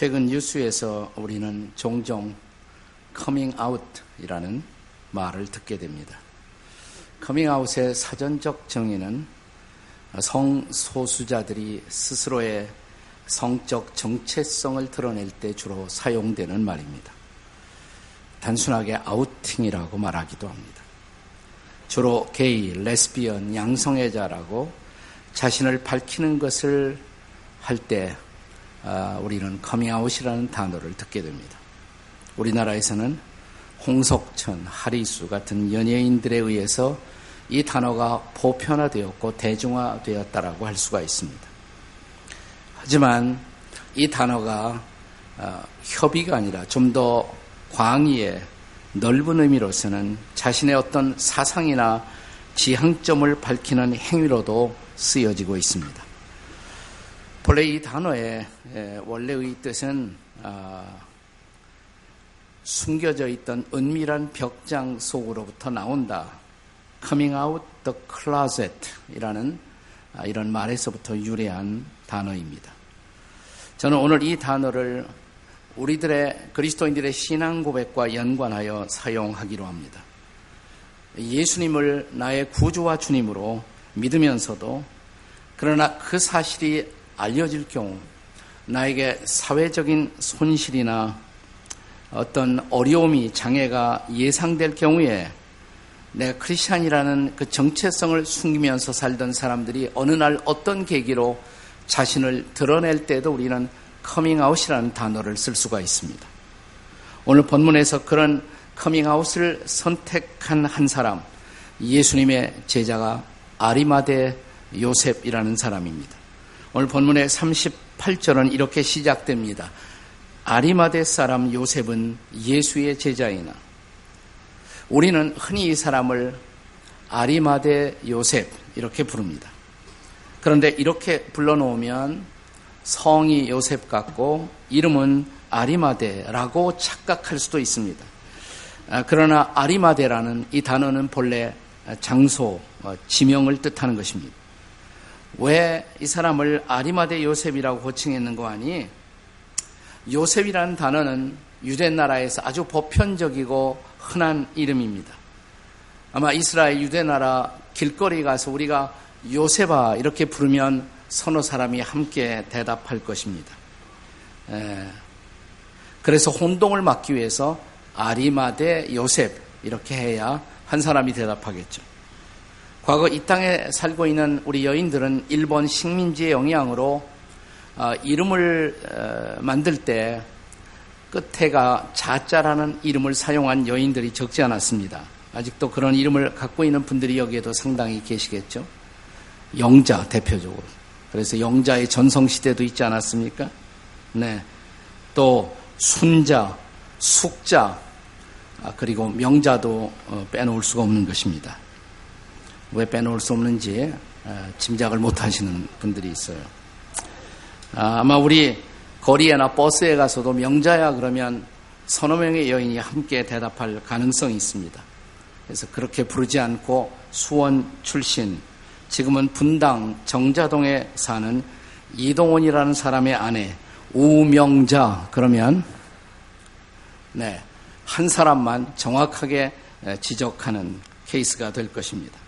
최근 뉴스에서 우리는 종종 커밍아웃이라는 말을 듣게 됩니다. 커밍아웃의 사전적 정의는 성소수자들이 스스로의 성적 정체성을 드러낼 때 주로 사용되는 말입니다. 단순하게 아우팅이라고 말하기도 합니다. 주로 게이, 레스비언, 양성애자라고 자신을 밝히는 것을 할때 아, 우리는 커밍아웃이라는 단어를 듣게 됩니다. 우리나라에서는 홍석천, 하리수 같은 연예인들에 의해서 이 단어가 보편화되었고 대중화되었다라고 할 수가 있습니다. 하지만 이 단어가 어, 협의가 아니라 좀 더 광의의 넓은 의미로서는 자신의 어떤 사상이나 지향점을 밝히는 행위로도 쓰여지고 있습니다. 본래 이 단어의 원래의 뜻은 아, 숨겨져 있던 은밀한 벽장 속으로부터 나온다. coming out the closet 이라는 아, 이런 말에서부터 유래한 단어입니다. 저는 오늘 이 단어를 우리들의 그리스도인들의 신앙 고백과 연관하여 사용하기로 합니다. 예수님을 나의 구주와 주님으로 믿으면서도 그러나 그 사실이 알려질 경우 나에게 사회적인 손실이나 어떤 어려움이 장애가 예상될 경우에 내가 크리스찬이라는 그 정체성을 숨기면서 살던 사람들이 어느 날 어떤 계기로 자신을 드러낼 때도 우리는 커밍아웃이라는 단어를 쓸 수가 있습니다. 오늘 본문에서 그런 커밍아웃을 선택한 한 사람, 예수님의 제자가 아리마데 요셉이라는 사람입니다. 오늘 본문의 38절은 이렇게 시작됩니다. 아리마대 사람 요셉은 예수의 제자이나 우리는 흔히 이 사람을 아리마대 요셉 이렇게 부릅니다. 그런데 이렇게 불러놓으면 성이 요셉 같고 이름은 아리마대라고 착각할 수도 있습니다. 아, 그러나 아리마대라는 이 단어는 본래 장소, 어, 지명을 뜻하는 것입니다. 왜 이 사람을 아리마대 요셉이라고 호칭했는거 아니? 요셉이라는 단어는 유대 나라에서 아주 보편적이고 흔한 이름입니다. 아마 이스라엘 유대 나라 길거리 가서 우리가 요셉아 이렇게 부르면 서너 사람이 함께 대답할 것입니다. 에, 그래서 혼동을 막기 위해서 아리마대 요셉 이렇게 해야 한 사람이 대답하겠죠. 과거 이 땅에 살고 있는 우리 여인들은 일본 식민지의 영향으로 어, 이름을 어, 만들 때 끝에가 자자라는 이름을 사용한 여인들이 적지 않았습니다. 아직도 그런 이름을 갖고 있는 분들이 여기에도 상당히 계시겠죠. 영자 대표적으로. 그래서 영자의 전성 시대도 있지 않았습니까? 네. 또 순자, 숙자, 아, 그리고 명자도 어, 빼놓을 수가 없는 것입니다. 왜 빼놓을 수 없는지 짐작을 못 하시는 분들이 있어요. 아, 아마 우리 거리에나 버스에 가서도 명자야 그러면 서너 명의 여인이 함께 대답할 가능성이 있습니다. 그래서 그렇게 부르지 않고 수원 출신, 지금은 분당 정자동에 사는 이동원이라는 사람의 아내 우명자 그러면 네, 한 사람만 정확하게 지적하는 케이스가 될 것입니다.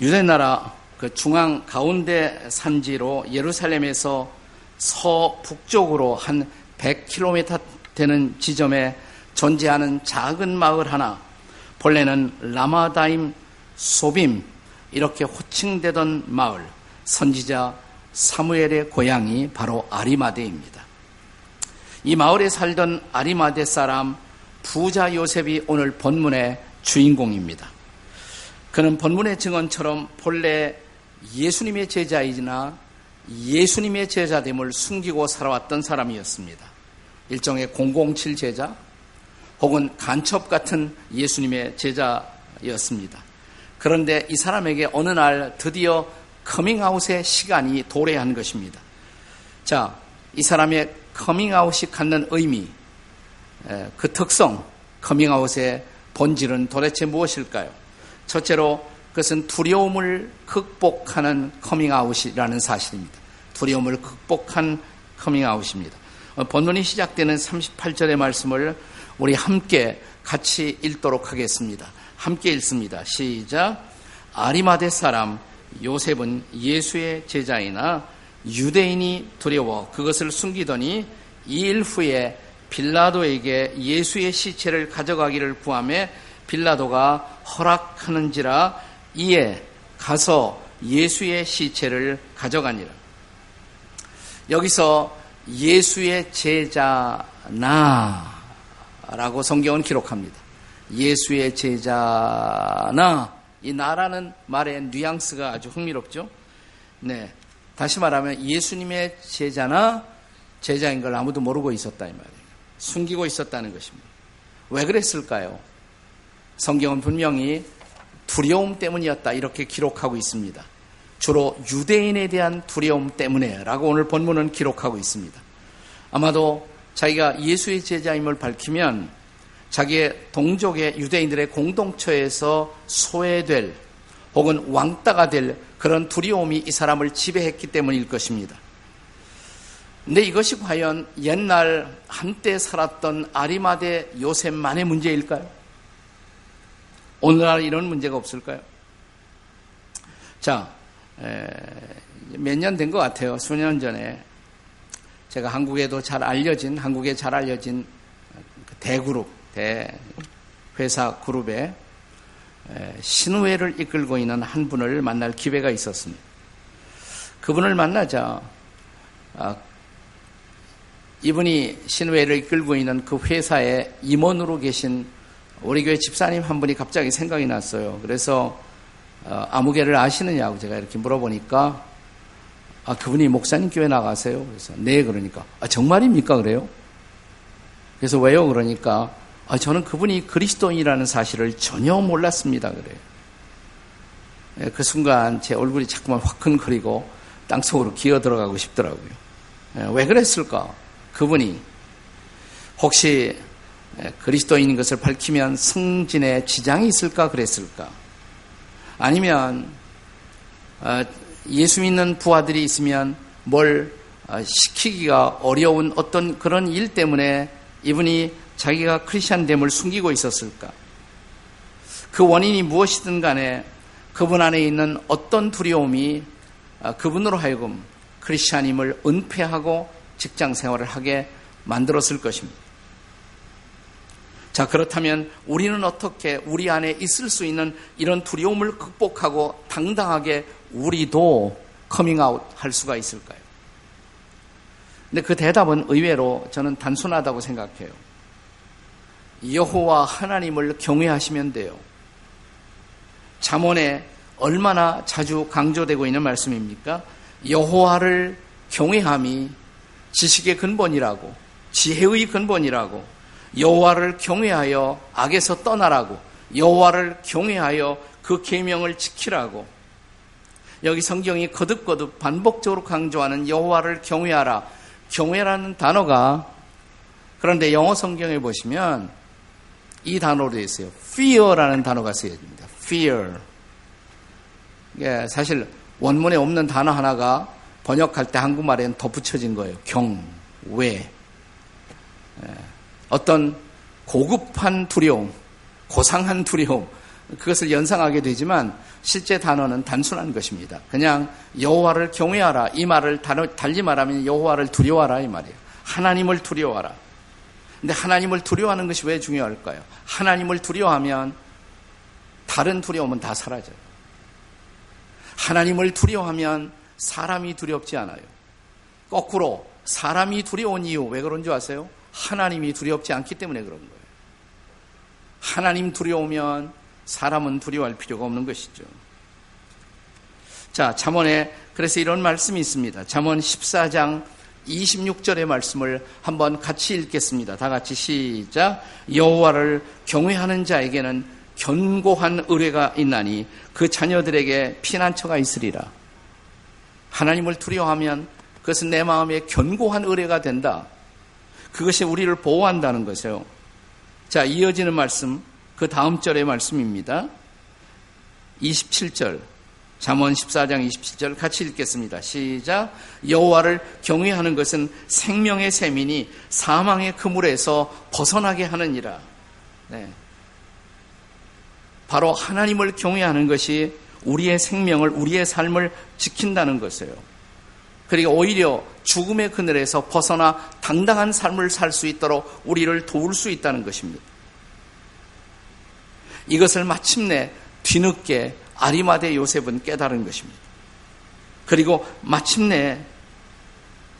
유대 나라 그 중앙 가운데 산지로 예루살렘에서 서북쪽으로 한 100km 되는 지점에 존재하는 작은 마을 하나, 본래는 라마다임 소빔 이렇게 호칭되던 마을, 선지자 사무엘의 고향이 바로 아리마데입니다. 이 마을에 살던 아리마데 사람 부자 요셉이 오늘 본문의 주인공입니다. 그는 본문의 증언처럼 본래 예수님의 제자이나 예수님의 제자됨을 숨기고 살아왔던 사람이었습니다. 일종의 007 제자 혹은 간첩 같은 예수님의 제자였습니다. 그런데 이 사람에게 어느 날 드디어 커밍아웃의 시간이 도래한 것입니다. 자, 이 사람의 커밍아웃이 갖는 의미, 그 특성, 커밍아웃의 본질은 도대체 무엇일까요? 첫째로 그것은 두려움을 극복하는 커밍아웃이라는 사실입니다. 두려움을 극복한 커밍아웃입니다. 어, 본문이 시작되는 38절의 말씀을 우리 함께 같이 읽도록 하겠습니다. 함께 읽습니다. 시작. 아리마대 사람 요셉은 예수의 제자이나 유대인이 두려워 그것을 숨기더니 이 일 후에 빌라도에게 예수의 시체를 가져가기를 구함에 빌라도가 허락하는지라 이에 가서 예수의 시체를 가져가니라. 여기서 예수의 제자나 라고 성경은 기록합니다. 예수의 제자나 이 나라는 말의 뉘앙스가 아주 흥미롭죠. 네. 다시 말하면 예수님의 제자나 제자인 걸 아무도 모르고 있었다 이 말이에요. 숨기고 있었다는 것입니다. 왜 그랬을까요? 성경은 분명히 두려움 때문이었다 이렇게 기록하고 있습니다. 주로 유대인에 대한 두려움 때문에라고 오늘 본문은 기록하고 있습니다. 아마도 자기가 예수의 제자임을 밝히면 자기의 동족의 유대인들의 공동체에서 소외될 혹은 왕따가 될 그런 두려움이 이 사람을 지배했기 때문일 것입니다. 근데 이것이 과연 옛날 한때 살았던 아리마대 요셉만의 문제일까요? 오늘날 이런 문제가 없을까요? 자, 몇 년 된 것 같아요. 수년 전에 제가 한국에도 잘 알려진, 한국에 잘 알려진 그 대그룹, 대 회사 그룹에 신우회를 이끌고 있는 한 분을 만날 기회가 있었습니다. 그분을 만나자 아, 이분이 신우회를 이끌고 있는 그 회사의 임원으로 계신 우리 교회 집사님 한 분이 갑자기 생각이 났어요. 그래서 어, 아무개를 아시느냐고 제가 이렇게 물어보니까 아, 그분이 목사님 교회 나가세요? 그래서, 네, 그러니까. 아, 정말입니까? 그래요? 그래서 왜요? 그러니까, 아, 저는 그분이 그리스도인이라는 사실을 전혀 몰랐습니다. 그래요. 예, 그 순간 제 얼굴이 자꾸만 화끈거리고 땅속으로 기어 들어가고 싶더라고요. 예, 왜 그랬을까? 그분이 혹시 예, 그리스도인인 것을 밝히면 승진에 지장이 있을까 그랬을까? 아니면 어, 예수 믿는 부하들이 있으면 뭘 아, 시키기가 어려운 어떤 그런 일 때문에 이분이 자기가 크리스천됨을 숨기고 있었을까? 그 원인이 무엇이든 간에 그분 안에 있는 어떤 두려움이 아, 그분으로 하여금 크리스천임을 은폐하고 직장 생활을 하게 만들었을 것입니다. 자, 그렇다면 우리는 어떻게 우리 안에 있을 수 있는 이런 두려움을 극복하고 당당하게 우리도 커밍아웃 할 수가 있을까요? 근데 그 대답은 의외로 저는 단순하다고 생각해요. 여호와 하나님을 경외하시면 돼요. 잠언에 얼마나 자주 강조되고 있는 말씀입니까? 여호와를 경외함이 지식의 근본이라고 지혜의 근본이라고 여호와를 경외하여 악에서 떠나라고 여호와를 경외하여 그 계명을 지키라고 여기 성경이 거듭거듭 반복적으로 강조하는 여호와를 경외하라. 경외라는 단어가 그런데 영어 성경에 보시면 이 단어로 되어 있어요. fear라는 단어가 쓰여집니다. fear. 예, 사실 원문에 없는 단어 하나가 번역할 때 한국말에는 덧붙여진 거예요. 경, 외. 예, 어떤 고급한 두려움, 고상한 두려움, 그것을 연상하게 되지만 실제 단어는 단순한 것입니다. 그냥 여호와를 경외하라 이 말을 달리 말하면 여호와를 두려워하라 이 말이에요. 하나님을 두려워하라. 근데 하나님을 두려워하는 것이 왜 중요할까요? 하나님을 두려워하면 다른 두려움은 다 사라져요. 하나님을 두려워하면 사람이 두렵지 않아요. 거꾸로 사람이 두려운 이유 왜 그런 줄 아세요? 하나님이 두렵지 않기 때문에 그런 거예요. 하나님 두려우면 사람은 두려워할 필요가 없는 것이죠. 자, 잠언에 그래서 이런 말씀이 있습니다. 잠언 14장 26절의 말씀을 한번 같이 읽겠습니다. 다 같이 시작. 여호와를 경외하는 자에게는 견고한 의뢰가 있나니 그 자녀들에게 피난처가 있으리라. 하나님을 두려워하면 그것은 내 마음에 견고한 의뢰가 된다. 그것이 우리를 보호한다는 것이에요. 자, 이어지는 말씀 그 다음 절의 말씀입니다. 27절 잠언 14장 27절 같이 읽겠습니다. 시작. 여호와를 경외하는 것은 생명의 셈이니 사망의 그물에서 벗어나게 하느니라. 네. 바로 하나님을 경외하는 것이 우리의 생명을 우리의 삶을 지킨다는 것이에요. 그리고 오히려 죽음의 그늘에서 벗어나 당당한 삶을 살 수 있도록 우리를 도울 수 있다는 것입니다. 이것을 마침내 뒤늦게 아리마대 요셉은 깨달은 것입니다. 그리고 마침내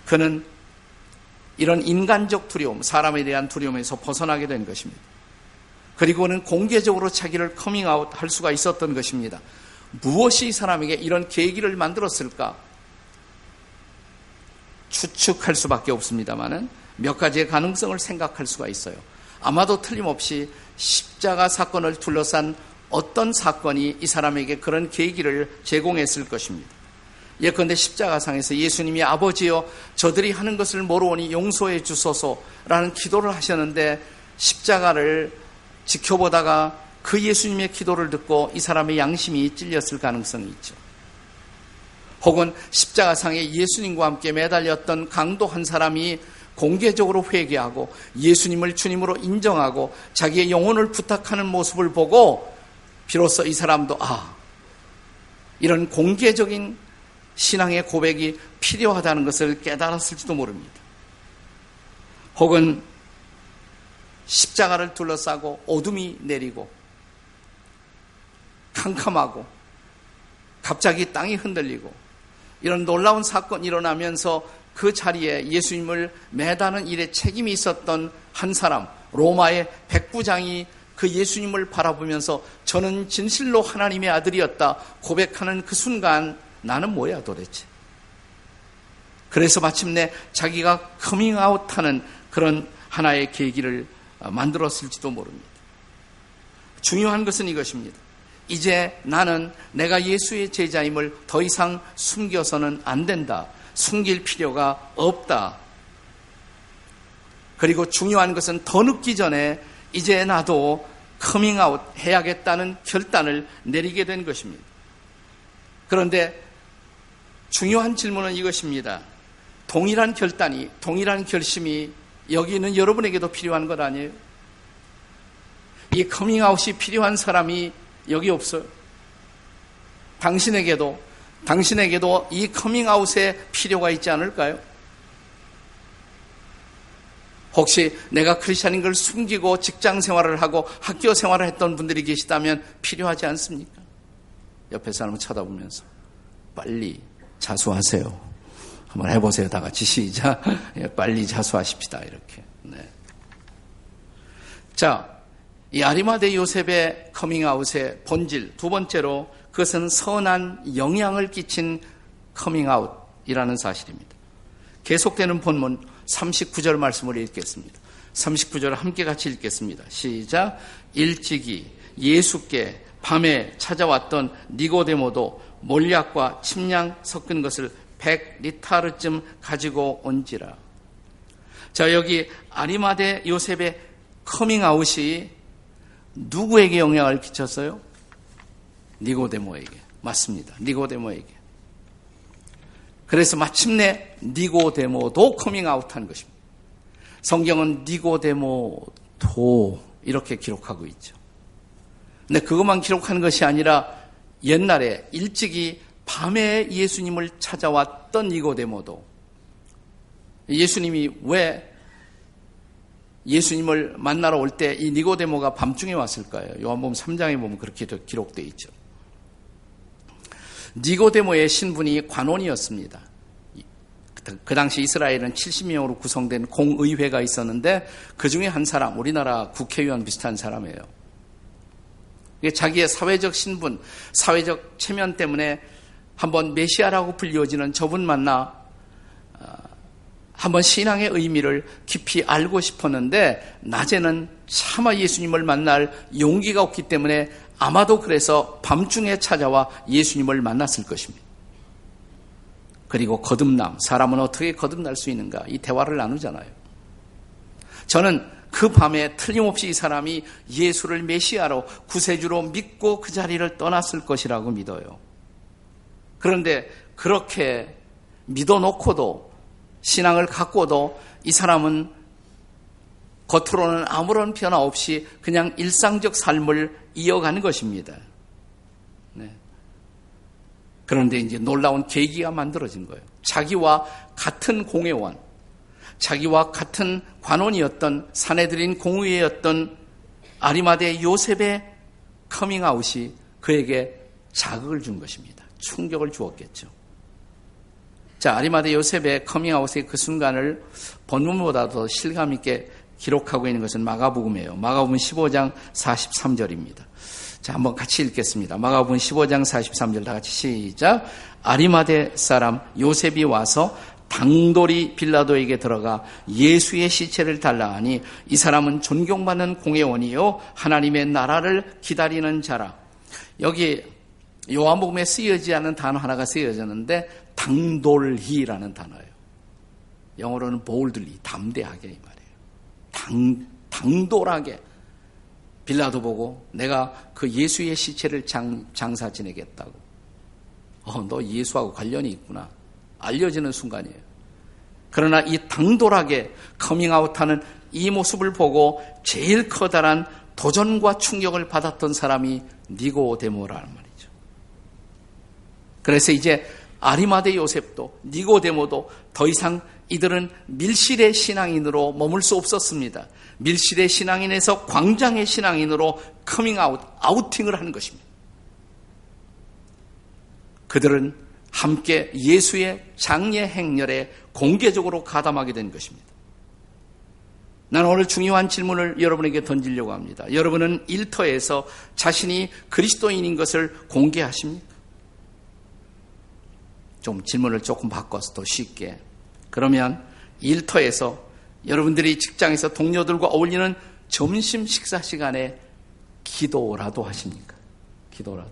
그는 이런 인간적 두려움, 사람에 대한 두려움에서 벗어나게 된 것입니다. 그리고는 공개적으로 자기를 커밍아웃 할 수가 있었던 것입니다. 무엇이 이 사람에게 이런 계기를 만들었을까? 추측할 수밖에 없습니다만은 몇 가지의 가능성을 생각할 수가 있어요. 아마도 틀림없이 십자가 사건을 둘러싼 어떤 사건이 이 사람에게 그런 계기를 제공했을 것입니다. 예컨대 십자가상에서 예수님이 아버지여 저들이 하는 것을 모르오니 용서해 주소서라는 기도를 하셨는데 십자가를 지켜보다가 그 예수님의 기도를 듣고 이 사람의 양심이 찔렸을 가능성이 있죠. 혹은 십자가상에 예수님과 함께 매달렸던 강도 한 사람이 공개적으로 회개하고 예수님을 주님으로 인정하고 자기의 영혼을 부탁하는 모습을 보고 비로소 이 사람도 아 이런 공개적인 신앙의 고백이 필요하다는 것을 깨달았을지도 모릅니다. 혹은 십자가를 둘러싸고 어둠이 내리고 캄캄하고 갑자기 땅이 흔들리고 이런 놀라운 사건이 일어나면서 그 자리에 예수님을 매다는 일에 책임이 있었던 한 사람, 로마의 백부장이 그 예수님을 바라보면서 저는 진실로 하나님의 아들이었다 고백하는 그 순간 나는 뭐야 도대체. 그래서 마침내 자기가 커밍아웃하는 그런 하나의 계기를 만들었을지도 모릅니다. 중요한 것은 이것입니다. 이제 나는 내가 예수의 제자임을 더 이상 숨겨서는 안 된다. 숨길 필요가 없다. 그리고 중요한 것은 더 늦기 전에 이제 나도 커밍아웃 해야겠다는 결단을 내리게 된 것입니다. 그런데 중요한 질문은 이것입니다. 동일한 결단이, 동일한 결심이 여기 있는 여러분에게도 필요한 것 아니에요? 이 커밍아웃이 필요한 사람이 여기 없어요. 당신에게도, 당신에게도 이 커밍아웃의 필요가 있지 않을까요? 혹시 내가 크리스천인 걸 숨기고 직장 생활을 하고 학교 생활을 했던 분들이 계시다면 필요하지 않습니까? 옆에 사람을 쳐다보면서 빨리 자수하세요. 한번 해보세요. 다 같이 시작. 예, 빨리 자수하십시다. 이렇게. 네. 자, 이 아리마대 요셉의 커밍아웃의 본질 두 번째로 그것은 선한 영향을 끼친 커밍아웃이라는 사실입니다. 계속되는 본문 39절 말씀을 읽겠습니다. 39절 함께 같이 읽겠습니다. 시작. 일찍이 예수께 밤에 찾아왔던 니고데모도 몰약과 침향 섞은 것을 100리트라쯤 가지고 온지라. 자, 여기 아리마대 요셉의 커밍아웃이 누구에게 영향을 끼쳤어요? 니고데모에게. 맞습니다. 니고데모에게. 그래서 마침내 니고데모도 커밍아웃한 것입니다. 성경은 니고데모도 이렇게 기록하고 있죠. 근데 그것만 기록하는 것이 아니라 옛날에 일찍이 밤에 예수님을 찾아왔던 니고데모도 예수님이 왜 예수님을 만나러 올 때 이 니고데모가 밤중에 왔을까요? 요한복음 3장에 보면 그렇게 기록되어 있죠. 니고데모의 신분이 관원이었습니다. 그 당시 이스라엘은 70명으로 구성된 공의회가 있었는데 그 중에 한 사람, 우리나라 국회의원 비슷한 사람이에요. 자기의 사회적 신분, 사회적 체면 때문에 한번 메시아라고 불리워지는 저분 만나 어, 한번 신앙의 의미를 깊이 알고 싶었는데 낮에는 차마 예수님을 만날 용기가 없기 때문에 아마도 그래서 밤중에 찾아와 예수님을 만났을 것입니다. 그리고 거듭남, 사람은 어떻게 거듭날 수 있는가? 이 대화를 나누잖아요. 저는 그 밤에 틀림없이 이 사람이 예수를 메시아로 구세주로 믿고 그 자리를 떠났을 것이라고 믿어요. 그런데 그렇게 믿어놓고도 신앙을 갖고도 이 사람은 겉으로는 아무런 변화 없이 그냥 일상적 삶을 이어가는 것입니다. 네. 그런데 이제 놀라운 계기가 만들어진 거예요. 자기와 같은 공회원, 자기와 같은 관원이었던 사내들인 공의였던 아리마대 요셉의 커밍아웃이 그에게 자극을 준 것입니다. 충격을 주었겠죠. 자, 아리마대 요셉의 커밍아웃의 그 순간을 본문보다 더 실감있게 기록하고 있는 것은 마가복음이에요. 마가복음 15장 43절입니다. 자, 한번 같이 읽겠습니다. 마가복음 15장 43절 다 같이 시작. 아리마대 사람 요셉이 와서 당돌히 빌라도에게 들어가 예수의 시체를 달라 하니 이 사람은 존경받는 공회원이요 하나님의 나라를 기다리는 자라. 여기 요한복음에 쓰여지지 않은 단어 하나가 쓰여졌는데 당돌히라는 단어예요. 영어로는 보울들리 담대하게 이 말이에요. 당 당돌하게 빌라도 보고 내가 그 예수의 시체를 장, 장사 지내겠다고. 어, 너 예수하고 관련이 있구나. 알려지는 순간이에요. 그러나 이 당돌하게 커밍아웃하는 이 모습을 보고 제일 커다란 도전과 충격을 받았던 사람이 니고데모라는 말이죠. 그래서 이제 아리마대 요셉도 니고데모도 더 이상 이들은 밀실의 신앙인으로 머물 수 없었습니다. 밀실의 신앙인에서 광장의 신앙인으로 커밍아웃, 아우팅을 하는 것입니다. 그들은 함께 예수의 장례 행렬에 공개적으로 가담하게 된 것입니다. 나는 오늘 중요한 질문을 여러분에게 던지려고 합니다. 여러분은 일터에서 자신이 그리스도인인 것을 공개하십니까? 좀 질문을 조금 바꿔서 더 쉽게. 그러면 일터에서 여러분들이 직장에서 동료들과 어울리는 점심 식사 시간에 기도라도 하십니까? 기도라도.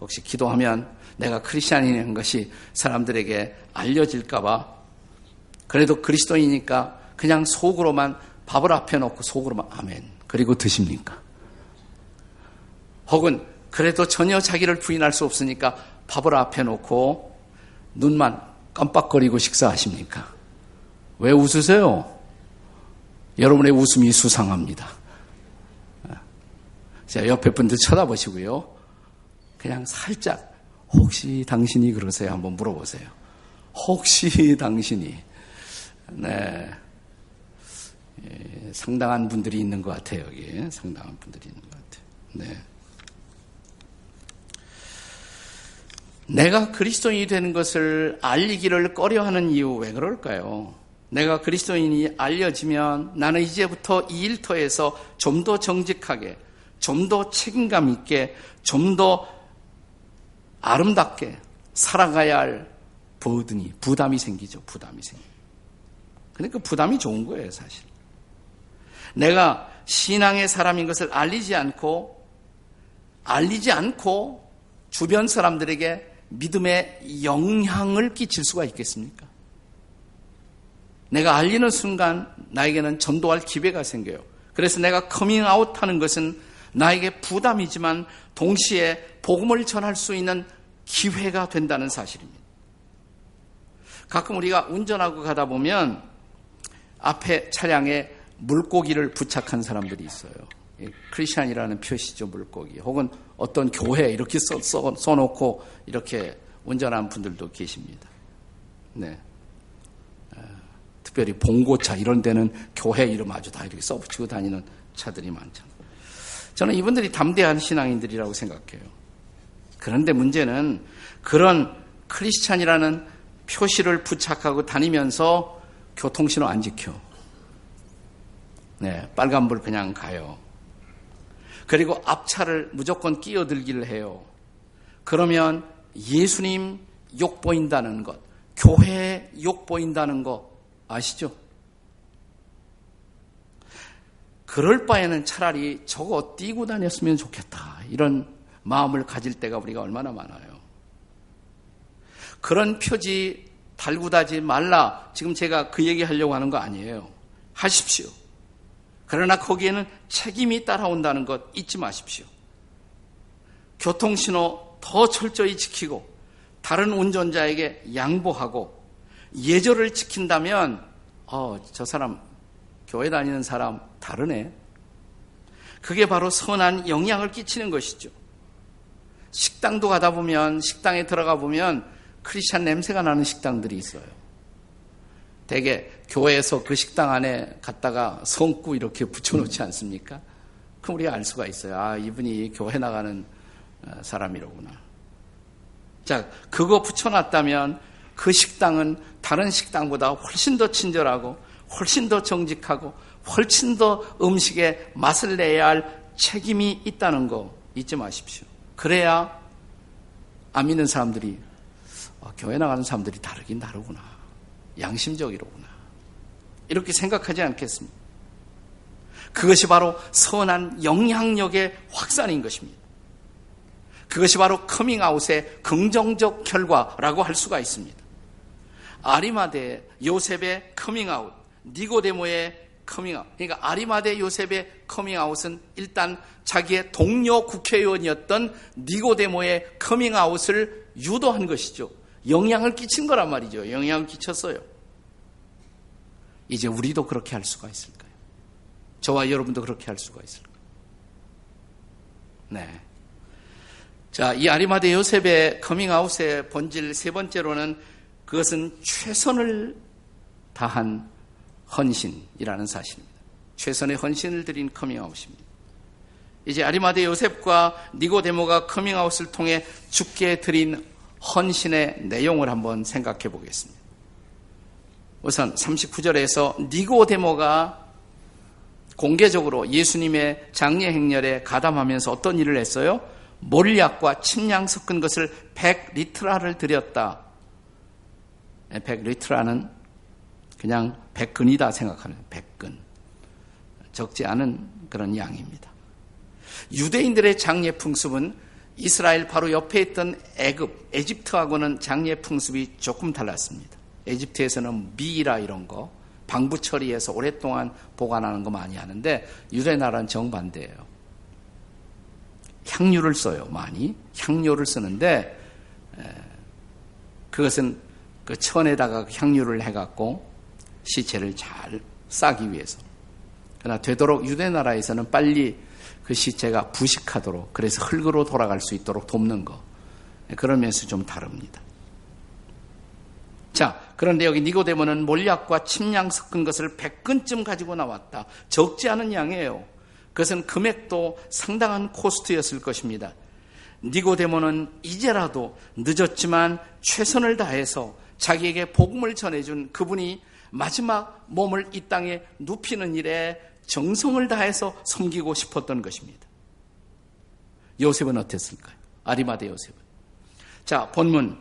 혹시 기도하면 내가 크리스천인인 것이 사람들에게 알려질까봐 그래도 그리스도이니까 그냥 속으로만 밥을 앞에 놓고 속으로만 아멘. 그리고 드십니까? 혹은 그래도 전혀 자기를 부인할 수 없으니까 밥을 앞에 놓고 눈만 깜빡거리고 식사하십니까? 왜 웃으세요? 여러분의 웃음이 수상합니다. 자, 옆에 분들 쳐다보시고요. 그냥 살짝 혹시 당신이 그러세요? 한번 물어보세요. 혹시 당신이 네 예, 상당한 분들이 있는 것 같아요 여기 상당한 분들이 있는 것 같아요. 네. 내가 그리스도인이 되는 것을 알리기를 꺼려하는 이유 왜 그럴까요? 내가 그리스도인이 알려지면 나는 이제부터 이 일터에서 좀 더 정직하게, 좀 더 책임감 있게, 좀 더 아름답게 살아가야 할 버든이, 부담이 생기죠. 부담이 생겨. 그러니까 부담이 좋은 거예요, 사실. 내가 신앙의 사람인 것을 알리지 않고, 알리지 않고 주변 사람들에게 믿음의 영향을 끼칠 수가 있겠습니까? 내가 알리는 순간 나에게는 전도할 기회가 생겨요. 그래서 내가 커밍아웃 하는 것은 나에게 부담이지만 동시에 복음을 전할 수 있는 기회가 된다는 사실입니다. 가끔 우리가 운전하고 가다 보면 앞에 차량에 물고기를 부착한 사람들이 있어요. 크리스천이라는 표시죠, 물고기. 혹은 어떤 교회 이렇게 써, 써, 써놓고 이렇게 운전한 분들도 계십니다. 네. 어, 특별히 봉고차 이런 데는 교회 이름 아주 다 이렇게 써붙이고 다니는 차들이 많잖아요. 저는 이분들이 담대한 신앙인들이라고 생각해요. 그런데 문제는 그런 크리스찬이라는 표시를 부착하고 다니면서 교통신호 안 지켜. 네, 빨간불 그냥 가요. 그리고 앞차를 무조건 끼어들기를 해요. 그러면 예수님 욕 보인다는 것, 교회 욕 보인다는 거 아시죠? 그럴 바에는 차라리 저거 띄고 다녔으면 좋겠다. 이런 마음을 가질 때가 우리가 얼마나 많아요. 그런 표지 달고 다지 말라. 지금 제가 그 얘기 하려고 하는 거 아니에요. 하십시오. 그러나 거기에는 책임이 따라온다는 것 잊지 마십시오. 교통신호 더 철저히 지키고 다른 운전자에게 양보하고 예절을 지킨다면 어, 저 사람 교회 다니는 사람 다르네. 그게 바로 선한 영향을 끼치는 것이죠. 식당도 가다 보면 식당에 들어가 보면 크리스찬 냄새가 나는 식당들이 있어요. 대개 교회에서 그 식당 안에 갔다가 성구 이렇게 붙여놓지 않습니까? 그럼 우리가 알 수가 있어요. 아, 이분이 교회 나가는 어, 사람이로구나. 자, 그거 붙여놨다면 그 식당은 다른 식당보다 훨씬 더 친절하고 훨씬 더 정직하고 훨씬 더 음식에 맛을 내야 할 책임이 있다는 거 잊지 마십시오. 그래야 안 믿는 사람들이 어, 교회 나가는 사람들이 다르긴 다르구나. 양심적이로구나. 이렇게 생각하지 않겠습니까? 그것이 바로 선한 영향력의 확산인 것입니다. 그것이 바로 커밍아웃의 긍정적 결과라고 할 수가 있습니다. 아리마대 요셉의 커밍아웃, 니고데모의 커밍아웃. 그러니까 아리마대 요셉의 커밍아웃은 일단 자기의 동료 국회의원이었던 니고데모의 커밍아웃을 유도한 것이죠. 영향을 끼친 거란 말이죠. 영향을 끼쳤어요. 이제 우리도 그렇게 할 수가 있을까요? 저와 여러분도 그렇게 할 수가 있을까요? 네. 자, 이 아리마대 요셉의 커밍아웃의 본질 세 번째로는 그것은 최선을 다한 헌신이라는 사실입니다. 최선의 헌신을 드린 커밍아웃입니다. 이제 아리마대 요셉과 니고데모가 커밍아웃을 통해 주께 드린 헌신의 내용을 한번 생각해 보겠습니다. 우선 39절에서 니고데모가 공개적으로 예수님의 장례 행렬에 가담하면서 어떤 일을 했어요? 몰약과 침량 섞은 것을 100리트라를 드렸다. 100리트라는 그냥 100근이다 생각하는 100근. 적지 않은 그런 양입니다. 유대인들의 장례 풍습은 이스라엘 바로 옆에 있던 애굽, 에집트하고는 장례 풍습이 조금 달랐습니다. 에집트에서는 미라 이런 거 방부 처리해서 오랫동안 보관하는 거 많이 하는데 유대 나라는 정반대예요. 향료를 써요 많이 향료를 쓰는데 그것은 그 천에다가 향료를 해갖고 시체를 잘 싸기 위해서. 그러나 되도록 유대 나라에서는 빨리 그 시체가 부식하도록 그래서 흙으로 돌아갈 수 있도록 돕는 거 그런 면에서 좀 다릅니다. 자, 그런데 여기 니고데모는 몰약과 침량 섞은 것을 100근쯤 가지고 나왔다. 적지 않은 양이에요. 그것은 금액도 상당한 코스트였을 것입니다. 니고데모는 이제라도 늦었지만 최선을 다해서 자기에게 복음을 전해준 그분이 마지막 몸을 이 땅에 눕히는 일에 정성을 다해서 섬기고 싶었던 것입니다. 요셉은 어땠을까요? 아리마대 요셉은. 자, 본문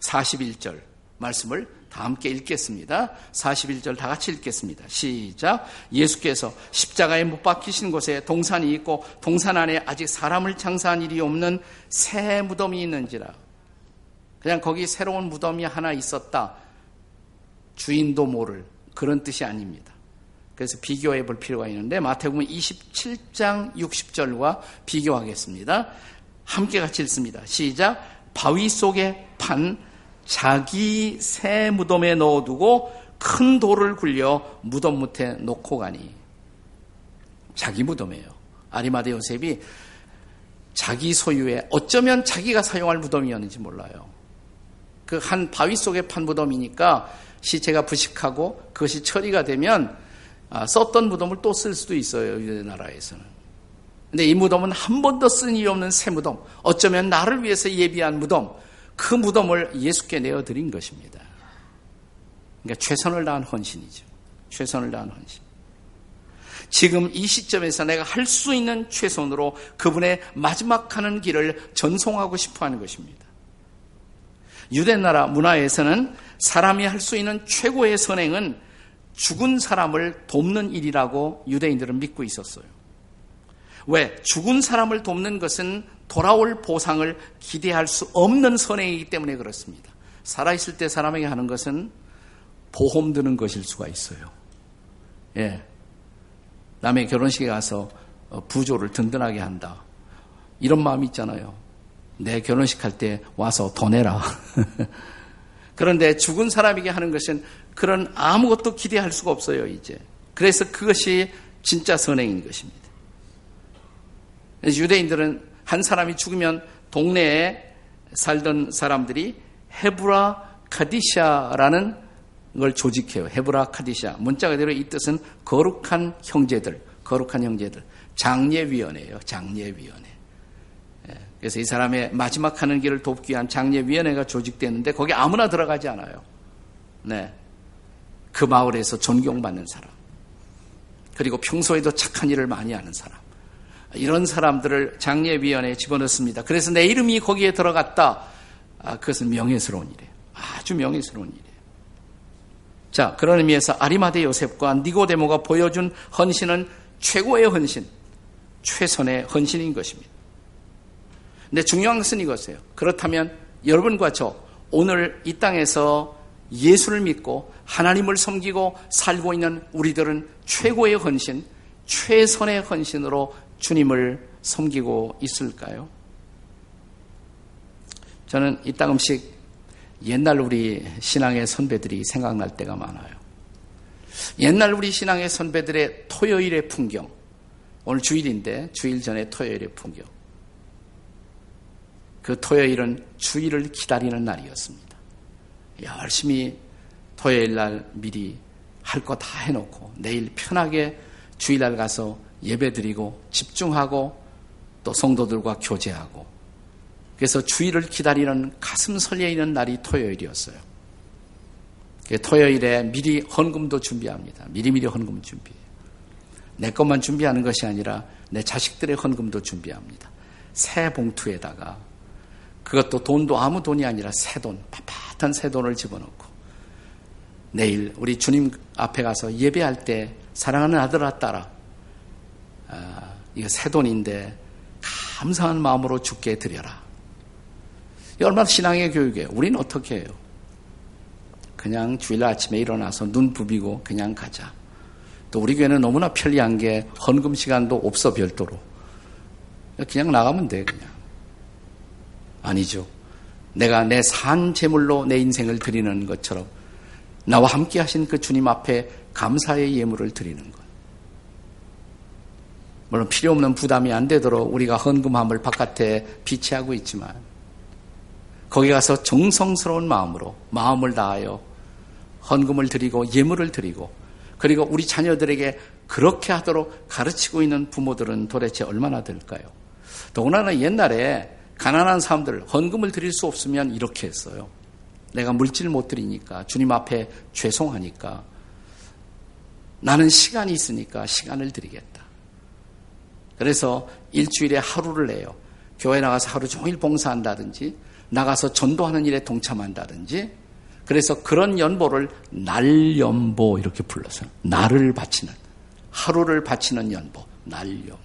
41절. 말씀을 다 함께 읽겠습니다. 41절 다 같이 읽겠습니다. 시작. 예수께서 십자가에 못 박히신 곳에 동산이 있고 동산 안에 아직 사람을 장사한 일이 없는 새 무덤이 있는지라. 그냥 거기 새로운 무덤이 하나 있었다. 주인도 모를 그런 뜻이 아닙니다. 그래서 비교해 볼 필요가 있는데 마태복음 27장 60절과 비교하겠습니다. 함께 같이 읽습니다. 시작. 바위 속에 판 자기 새 무덤에 넣어두고 큰 돌을 굴려 무덤 밑에 놓고 가니 자기 무덤이에요. 아리마대 요셉이 자기 소유의 어쩌면 자기가 사용할 무덤이었는지 몰라요. 그 한 바위 속에 판 무덤이니까 시체가 부식하고 그것이 처리가 되면 아, 썼던 무덤을 또 쓸 수도 있어요. 유대 나라에서는. 근데 이 무덤은 한 번도 쓴 일이 없는 새 무덤. 어쩌면 나를 위해서 예비한 무덤. 그 무덤을 예수께 내어드린 것입니다. 그러니까 최선을 다한 헌신이죠. 최선을 다한 헌신. 지금 이 시점에서 내가 할 수 있는 최선으로 그분의 마지막 하는 길을 전송하고 싶어 하는 것입니다. 유대 나라 문화에서는 사람이 할 수 있는 최고의 선행은 죽은 사람을 돕는 일이라고 유대인들은 믿고 있었어요. 왜? 죽은 사람을 돕는 것은 돌아올 보상을 기대할 수 없는 선행이기 때문에 그렇습니다. 살아있을 때 사람에게 하는 것은 보험 드는 것일 수가 있어요. 예. 남의 결혼식에 가서 어, 부조를 든든하게 한다. 이런 마음이 있잖아요. 내 결혼식 할 때 와서 더 내라. 그런데 죽은 사람에게 하는 것은 그런 아무것도 기대할 수가 없어요, 이제. 그래서 그것이 진짜 선행인 것입니다. 유대인들은 한 사람이 죽으면 동네에 살던 사람들이 헤브라 카디샤라는 걸 조직해요. 헤브라 카디샤. 문자 그대로 이 뜻은 거룩한 형제들, 거룩한 형제들. 장례위원회예요. 장례위원회. 예, 그래서 이 사람의 마지막 하는 길을 돕기 위한 장례위원회가 조직되는데 거기 아무나 들어가지 않아요. 네. 그 마을에서 존경받는 사람. 그리고 평소에도 착한 일을 많이 하는 사람. 이런 사람들을 장례위원회에 집어넣습니다. 그래서 내 이름이 거기에 들어갔다. 아, 그것은 명예스러운 일이에요. 아주 명예스러운 일이에요. 자, 그런 의미에서 아리마대 요셉과 니고데모가 보여준 헌신은 최고의 헌신, 최선의 헌신인 것입니다. 근데 중요한 것은 이것이에요. 그렇다면 여러분과 저 오늘 이 땅에서 예수를 믿고 하나님을 섬기고 살고 있는 우리들은 최고의 헌신, 최선의 헌신으로 주님을 섬기고 있을까요? 저는 이땅 음식 옛날 우리 신앙의 선배들이 생각날 때가 많아요. 옛날 우리 신앙의 선배들의 토요일의 풍경. 오늘 주일인데 주일 전에 토요일의 풍경. 그 토요일은 주일을 기다리는 날이었습니다. 열심히 토요일 날 미리 할 거 다 해놓고 내일 편하게 주일날 가서 예배 드리고 집중하고 또 성도들과 교제하고 그래서 주일을 기다리는 가슴 설레 있는 날이 토요일이었어요. 토요일에 미리 헌금도 준비합니다. 미리미리 헌금 준비해요. 내 것만 준비하는 것이 아니라 내 자식들의 헌금도 준비합니다. 새 봉투에다가 그것도 돈도 아무 돈이 아니라 새 돈, 빳빳한 새 돈을 집어넣고 내일 우리 주님 앞에 가서 예배할 때 사랑하는 아들아 아, 이거 새 돈인데 감사한 마음으로 죽게 드려라. 얼마나 신앙의 교육이에요. 우리는 어떻게 해요? 그냥 주일 아침에 일어나서 눈 부비고 그냥 가자. 또 우리 교회는 너무나 편리한 게 헌금 시간도 없어 별도로. 그냥 나가면 돼 그냥. 아니죠. 내가 내 산 제물로 내 인생을 드리는 것처럼 나와 함께 하신 그 주님 앞에 감사의 예물을 드리는 것. 물론 필요 없는 부담이 안 되도록 우리가 헌금함을 바깥에 비치하고 있지만 거기 가서 정성스러운 마음으로 마음을 다하여 헌금을 드리고 예물을 드리고 그리고 우리 자녀들에게 그렇게 하도록 가르치고 있는 부모들은 도대체 얼마나 될까요? 더구나 옛날에 가난한 사람들 헌금을 드릴 수 없으면 이렇게 했어요. 내가 물질 못 드리니까 주님 앞에 죄송하니까 나는 시간이 있으니까 시간을 드리겠다. 그래서 일주일에 하루를 내요. 교회 나가서 하루 종일 봉사한다든지 나가서 전도하는 일에 동참한다든지 그래서 그런 연보를 날연보 이렇게 불러서 날을 바치는 하루를 바치는 연보 날연보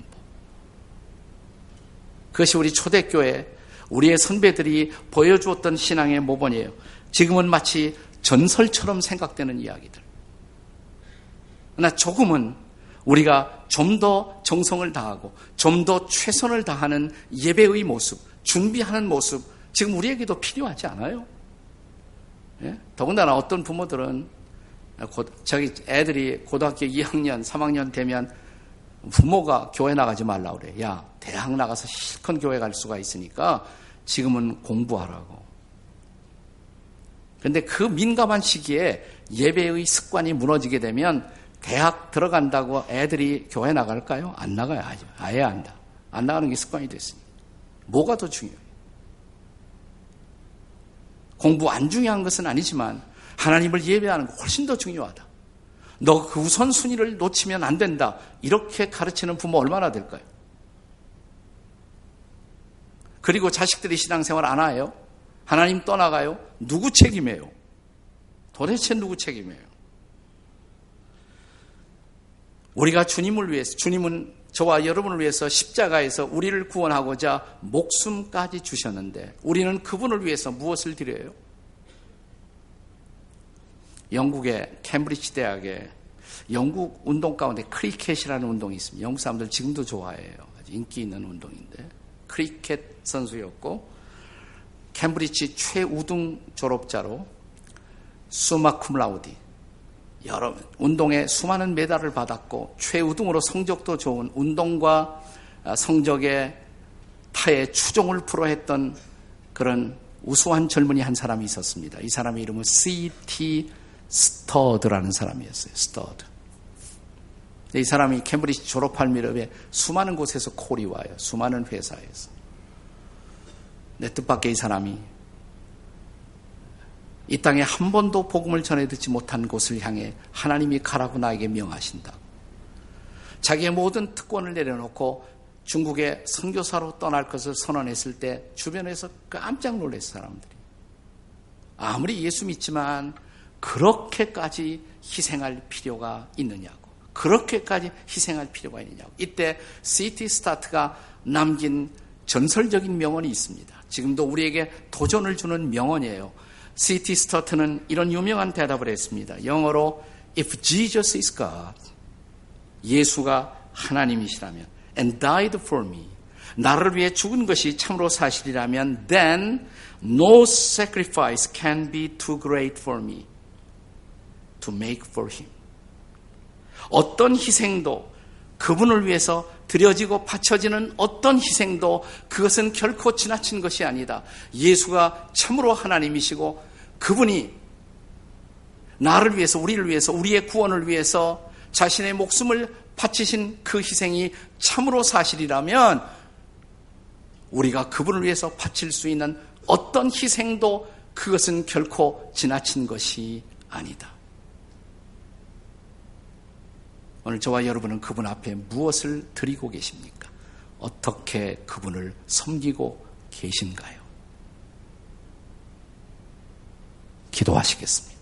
그것이 우리 초대교회 우리의 선배들이 보여주었던 신앙의 모본이에요. 지금은 마치 전설처럼 생각되는 이야기들. 그러나 조금은 우리가 좀 더 정성을 다하고 좀 더 최선을 다하는 예배의 모습, 준비하는 모습, 지금 우리에게도 필요하지 않아요? 예? 더군다나 어떤 부모들은 저기 애들이 고등학교 2학년, 3학년 되면 부모가 교회 나가지 말라 그래. 야, 대학 나가서 실컷 교회 갈 수가 있으니까 지금은 공부하라고. 그런데 그 민감한 시기에 예배의 습관이 무너지게 되면 대학 들어간다고 애들이 교회 나갈까요? 안 나가요. 아주. 아예 안 나. 안 나가는 게 습관이 됐으니. 뭐가 더 중요해요? 공부 안 중요한 것은 아니지만 하나님을 예배하는 거 훨씬 더 중요하다. 너 그 우선순위를 놓치면 안 된다. 이렇게 가르치는 부모 얼마나 될까요? 그리고 자식들이 신앙생활 안 해요? 하나님 떠나가요? 누구 책임이에요? 도대체 누구 책임이에요? 우리가 주님을 위해서, 주님은 저와 여러분을 위해서 십자가에서 우리를 구원하고자 목숨까지 주셨는데 우리는 그분을 위해서 무엇을 드려요? 영국의 캠브리지 대학에 영국 운동 가운데 크리켓이라는 운동이 있습니다. 영국 사람들 지금도 좋아해요. 아주 인기 있는 운동인데 크리켓 선수였고 캠브리지 최우등 졸업자로 summa cum laude 여러 운동에 수많은 메달을 받았고 최우등으로 성적도 좋은 운동과 성적에 타의 추종을 불허했던 그런 우수한 젊은이 한 사람이 있었습니다. 이 사람의 이름은 C.T. 스터드라는 사람이었어요. 스터드. 이 사람이 캠브리지 졸업할 무렵에 수많은 곳에서 콜이 와요. 수많은 회사에서. 내 뜻밖의 이 사람이 이 땅에 한 번도 복음을 전해 듣지 못한 곳을 향해 하나님이 가라고 나에게 명하신다. 자기의 모든 특권을 내려놓고 중국의 선교사로 떠날 것을 선언했을 때 주변에서 깜짝 놀랐어 사람들이. 아무리 예수 믿지만 그렇게까지 희생할 필요가 있느냐고. 그렇게까지 희생할 필요가 있느냐고. 이때 시티 스타트가 남긴 전설적인 명언이 있습니다. 지금도 우리에게 도전을 주는 명언이에요. 시티 스타트는 이런 유명한 대답을 했습니다. 영어로 If Jesus is God, 예수가 하나님이시라면 and died for me. 나를 위해 죽은 것이 참으로 사실이라면 then no sacrifice can be too great for me to make for him. 어떤 희생도 그분을 위해서 드려지고 바쳐지는 어떤 희생도 그것은 결코 지나친 것이 아니다. 예수가 참으로 하나님이시고 그분이 나를 위해서, 우리를 위해서, 우리의 구원을 위해서 자신의 목숨을 바치신 그 희생이 참으로 사실이라면 우리가 그분을 위해서 바칠 수 있는 어떤 희생도 그것은 결코 지나친 것이 아니다. 오늘 저와 여러분은 그분 앞에 무엇을 드리고 계십니까? 어떻게 그분을 섬기고 계신가요? 기도하시겠습니다.